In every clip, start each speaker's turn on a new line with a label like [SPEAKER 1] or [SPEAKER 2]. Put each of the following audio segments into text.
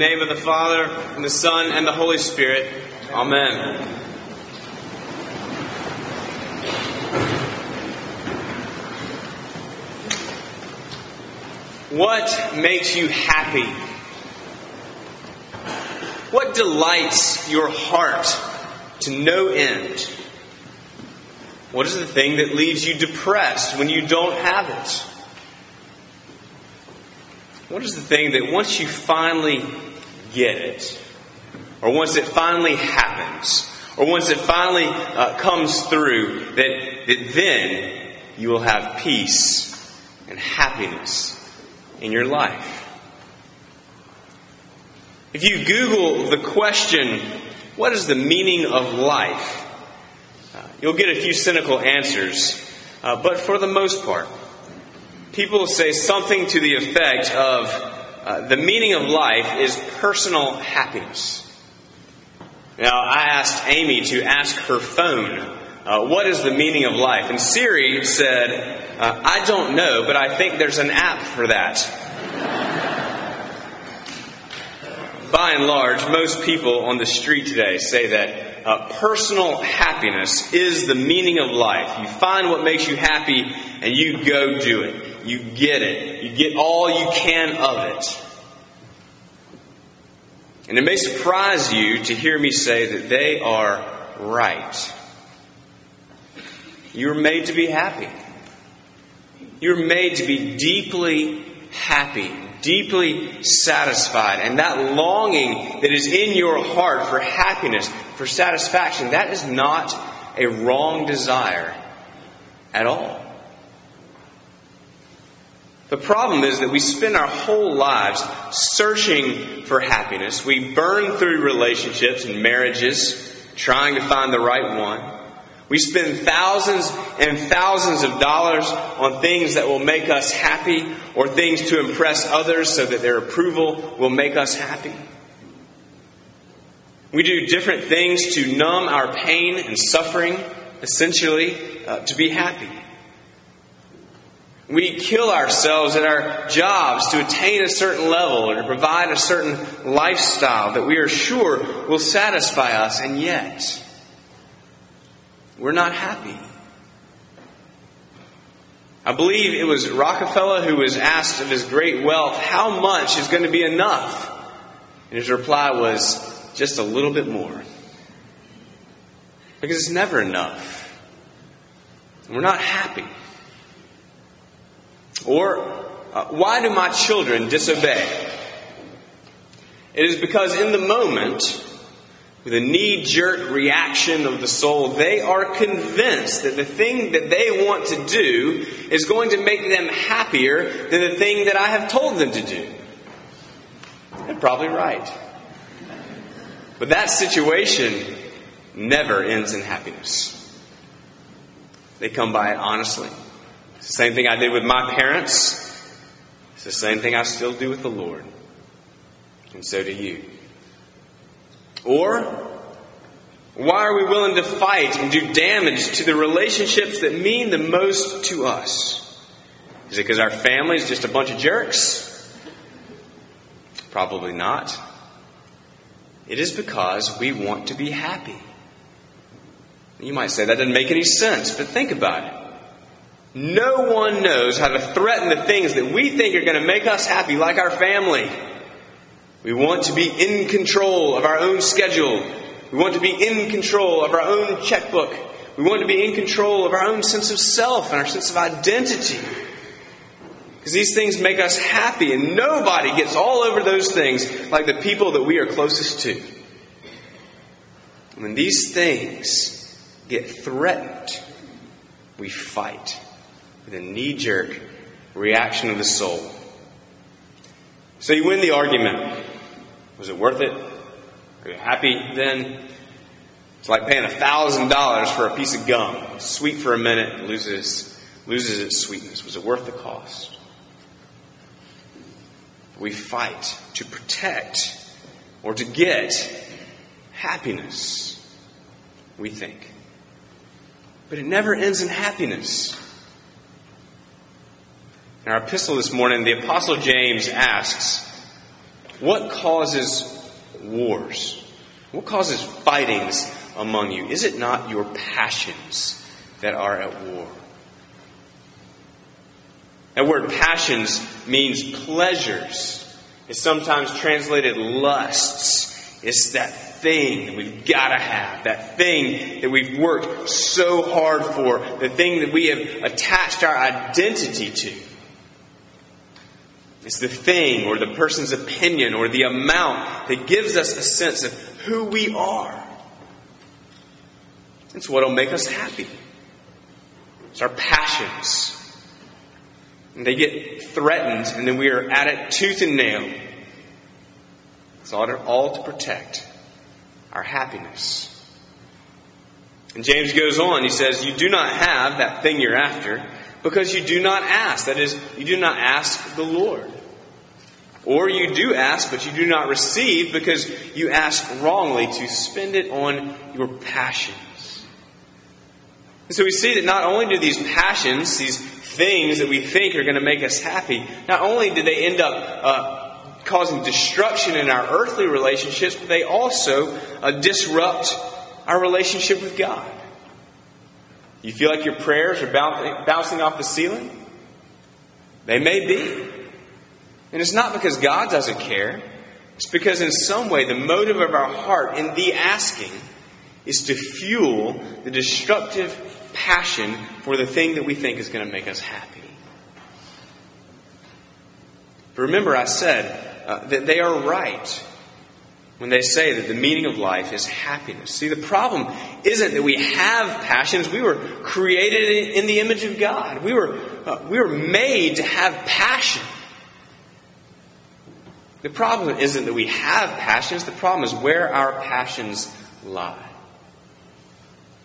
[SPEAKER 1] Name of the Father, and the Son, and the Holy Spirit. Amen. What makes you happy? What delights your heart to no end? What is the thing that leaves you depressed when you don't have it? What is the thing that once you finally get it, or once it finally happens, or once it finally uh, comes through, that, that then you will have peace and happiness in your life? If you Google the question, what is the meaning of life? Uh, you'll get a few cynical answers, uh, but for the most part, people say something to the effect of uh, the meaning of life is personal happiness. Now, I asked Amy to ask her phone, uh, what is the meaning of life? And Siri said, uh, I don't know, but I think there's an app for that by and large, most people on the street today say that uh, personal happiness is the meaning of life. You find what makes you happy and you go do it. You get it. You get all you can of it. And it may surprise you to hear me say that they are right. You're made to be happy. You're made to be deeply happy deeply satisfied. And that longing that is in your heart for happiness, for satisfaction, that is not a wrong desire at all. The problem is that we spend our whole lives searching for happiness. We burn through relationships and marriages trying to find the right one. We spend thousands and thousands of dollars on things that will make us happy or things to impress others so that their approval will make us happy. We do different things to numb our pain and suffering, essentially, uh, to be happy. We kill ourselves at our jobs to attain a certain level or to provide a certain lifestyle that we are sure will satisfy us, and yet, we're not happy. I believe it was Rockefeller who was asked of his great wealth, how much is going to be enough? And his reply was, just a little bit more. Because it's never enough. we're not happy. Or, uh, why do my children disobey? It is because in the moment, with a knee jerk reaction of the soul, they are convinced that the thing that they want to do is going to make them happier than the thing that I have told them to do. They're probably right. But that situation never ends in happiness. They come by it honestly. It's the same thing I did with my parents. It's the same thing I still do with the Lord. And so do you. Or, why are we willing to fight and do damage to the relationships that mean the most to us? Is it because our family is just a bunch of jerks? Probably not. It is because we want to be happy. You might say that doesn't make any sense, but think about it. No one knows how to threaten the things that we think are going to make us happy, like our family. We want to be in control of our own schedule. We want to be in control of our own checkbook. We want to be in control of our own sense of self and our sense of identity. Because these things make us happy, and nobody gets all over those things like the people that we are closest to. When these things get threatened, we fight with a knee jerk reaction of the soul. So you win the argument. Was it worth it? Are you happy then? It's like paying $1,000 for a piece of gum. Sweet for a minute, loses, loses its sweetness. Was it worth the cost? We fight to protect or to get happiness, we think. But it never ends in happiness. In our epistle this morning, the Apostle James asks, What causes wars? What causes fightings among you? Is it not your passions that are at war? That word passions means pleasures. It's sometimes translated lusts. It's that thing that we've got to have, that thing that we've worked so hard for, the thing that we have attached our identity to. It's the thing or the person's opinion or the amount that gives us a sense of who we are. It's what will make us happy. It's our passions. And they get threatened, and then we are at it tooth and nail. It's all to protect our happiness. And James goes on, he says, You do not have that thing you're after because you do not ask. That is, you do not ask the Lord. Or you do ask, but you do not receive because you ask wrongly to spend it on your passions. And so we see that not only do these passions, these things that we think are going to make us happy, not only do they end up uh, causing destruction in our earthly relationships, but they also uh, disrupt our relationship with God. You feel like your prayers are bouncing off the ceiling? They may be. And it's not because God doesn't care. It's because in some way the motive of our heart in the asking is to fuel the destructive passion for the thing that we think is going to make us happy. But remember, I said uh, that they are right when they say that the meaning of life is happiness. See, the problem isn't that we have passions. We were created in the image of God. We were, uh, we were made to have passion. The problem isn't that we have passions, the problem is where our passions lie.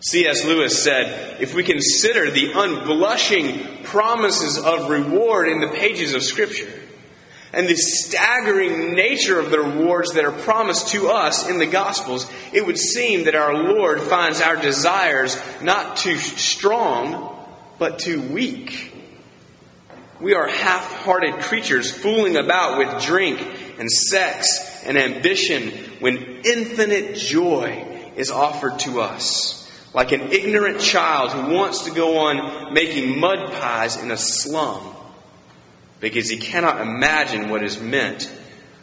[SPEAKER 1] C.S. Lewis said, if we consider the unblushing promises of reward in the pages of Scripture, and the staggering nature of the rewards that are promised to us in the Gospels, it would seem that our Lord finds our desires not too strong, but too weak. We are half hearted creatures fooling about with drink and sex and ambition when infinite joy is offered to us. Like an ignorant child who wants to go on making mud pies in a slum because he cannot imagine what is meant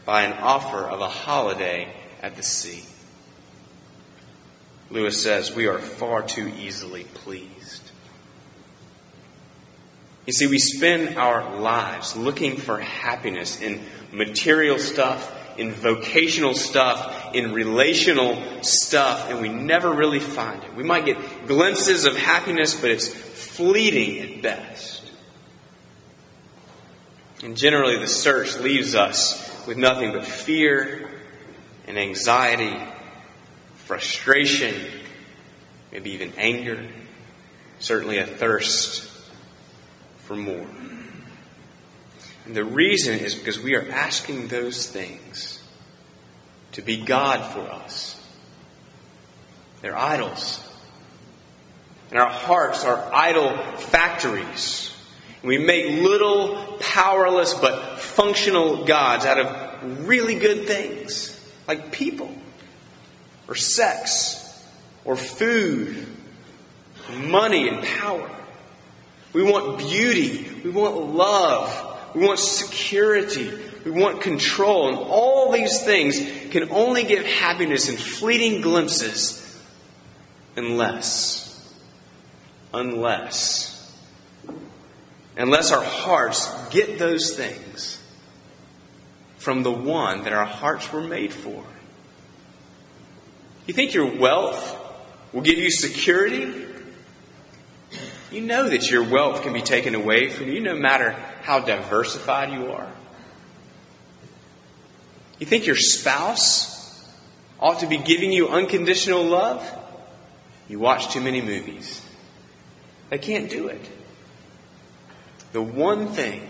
[SPEAKER 1] by an offer of a holiday at the sea. Lewis says, We are far too easily pleased. You see, we spend our lives looking for happiness in material stuff, in vocational stuff, in relational stuff, and we never really find it. We might get glimpses of happiness, but it's fleeting at best. And generally, the search leaves us with nothing but fear and anxiety, frustration, maybe even anger, certainly a thirst for more. And the reason is because we are asking those things to be God for us. They're idols. And our hearts are idol factories. We make little, powerless, but functional gods out of really good things, like people, or sex, or food, money, and power. We want beauty. We want love. We want security. We want control. And all these things can only give happiness in fleeting glimpses unless, unless, unless our hearts get those things from the one that our hearts were made for. You think your wealth will give you security? You know that your wealth can be taken away from you no matter how diversified you are. You think your spouse ought to be giving you unconditional love? You watch too many movies. They can't do it. The one thing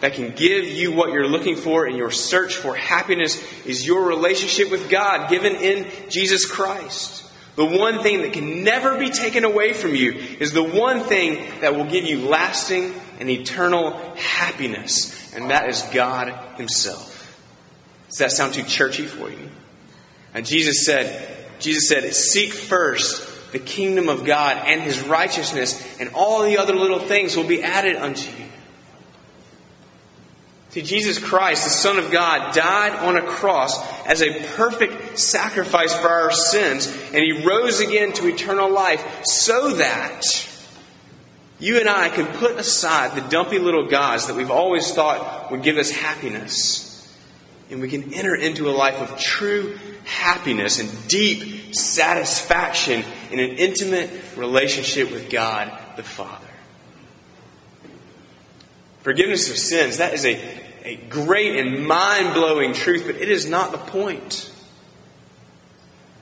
[SPEAKER 1] that can give you what you're looking for in your search for happiness is your relationship with God given in Jesus Christ. The one thing that can never be taken away from you is the one thing that will give you lasting and eternal happiness, and that is God Himself. Does that sound too churchy for you? And Jesus said, Jesus said, seek first the kingdom of God and his righteousness, and all the other little things will be added unto you. See, Jesus Christ, the Son of God, died on a cross as a perfect sacrifice for our sins, and he rose again to eternal life so that you and I can put aside the dumpy little gods that we've always thought would give us happiness, and we can enter into a life of true happiness and deep satisfaction in an intimate relationship with God the Father. Forgiveness of sins, that is a, a great and mind blowing truth, but it is not the point.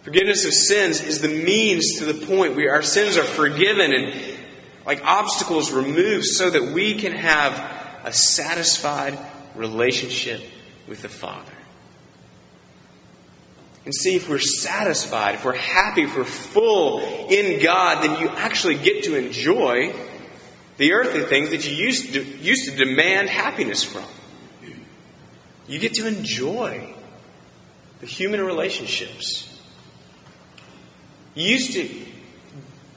[SPEAKER 1] Forgiveness of sins is the means to the point where our sins are forgiven and like obstacles removed so that we can have a satisfied relationship with the Father. And see if we're satisfied, if we're happy, if we're full in God, then you actually get to enjoy the earthly things that you used to, used to demand happiness from. You get to enjoy the human relationships. You used to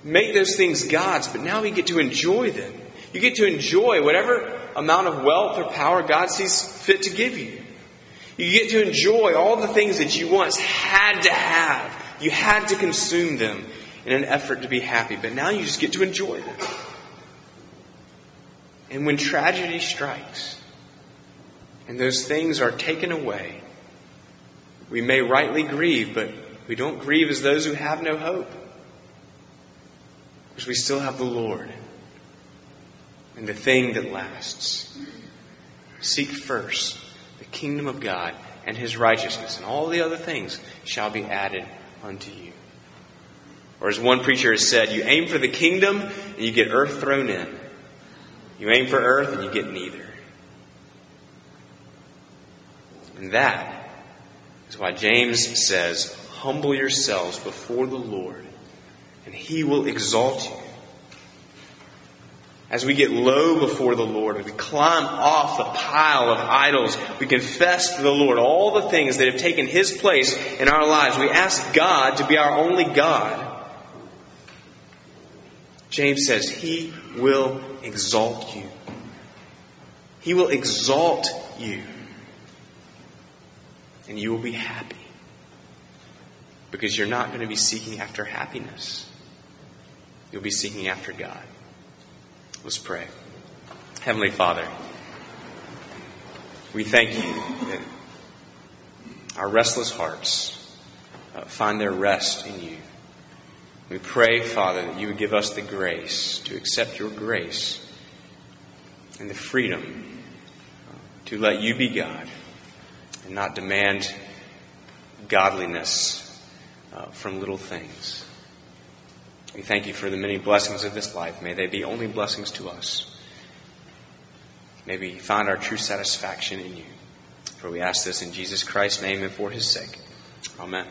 [SPEAKER 1] make those things gods, but now we get to enjoy them. You get to enjoy whatever amount of wealth or power God sees fit to give you. You get to enjoy all the things that you once had to have. You had to consume them in an effort to be happy, but now you just get to enjoy them. And when tragedy strikes and those things are taken away, we may rightly grieve, but we don't grieve as those who have no hope. Because we still have the Lord and the thing that lasts. Seek first the kingdom of God and his righteousness, and all the other things shall be added unto you. Or as one preacher has said, you aim for the kingdom and you get earth thrown in. You aim for earth and you get neither. And that is why James says, Humble yourselves before the Lord, and he will exalt you. As we get low before the Lord, as we climb off the pile of idols, we confess to the Lord all the things that have taken His place in our lives. We ask God to be our only God. James says, He will exalt you. He will exalt you. And you will be happy. Because you're not going to be seeking after happiness. You'll be seeking after God. Let's pray. Heavenly Father, we thank you that our restless hearts uh, find their rest in you. We pray, Father, that you would give us the grace to accept your grace and the freedom to let you be God and not demand godliness uh, from little things. We thank you for the many blessings of this life. May they be only blessings to us. May we find our true satisfaction in you. For we ask this in Jesus Christ's name and for his sake. Amen.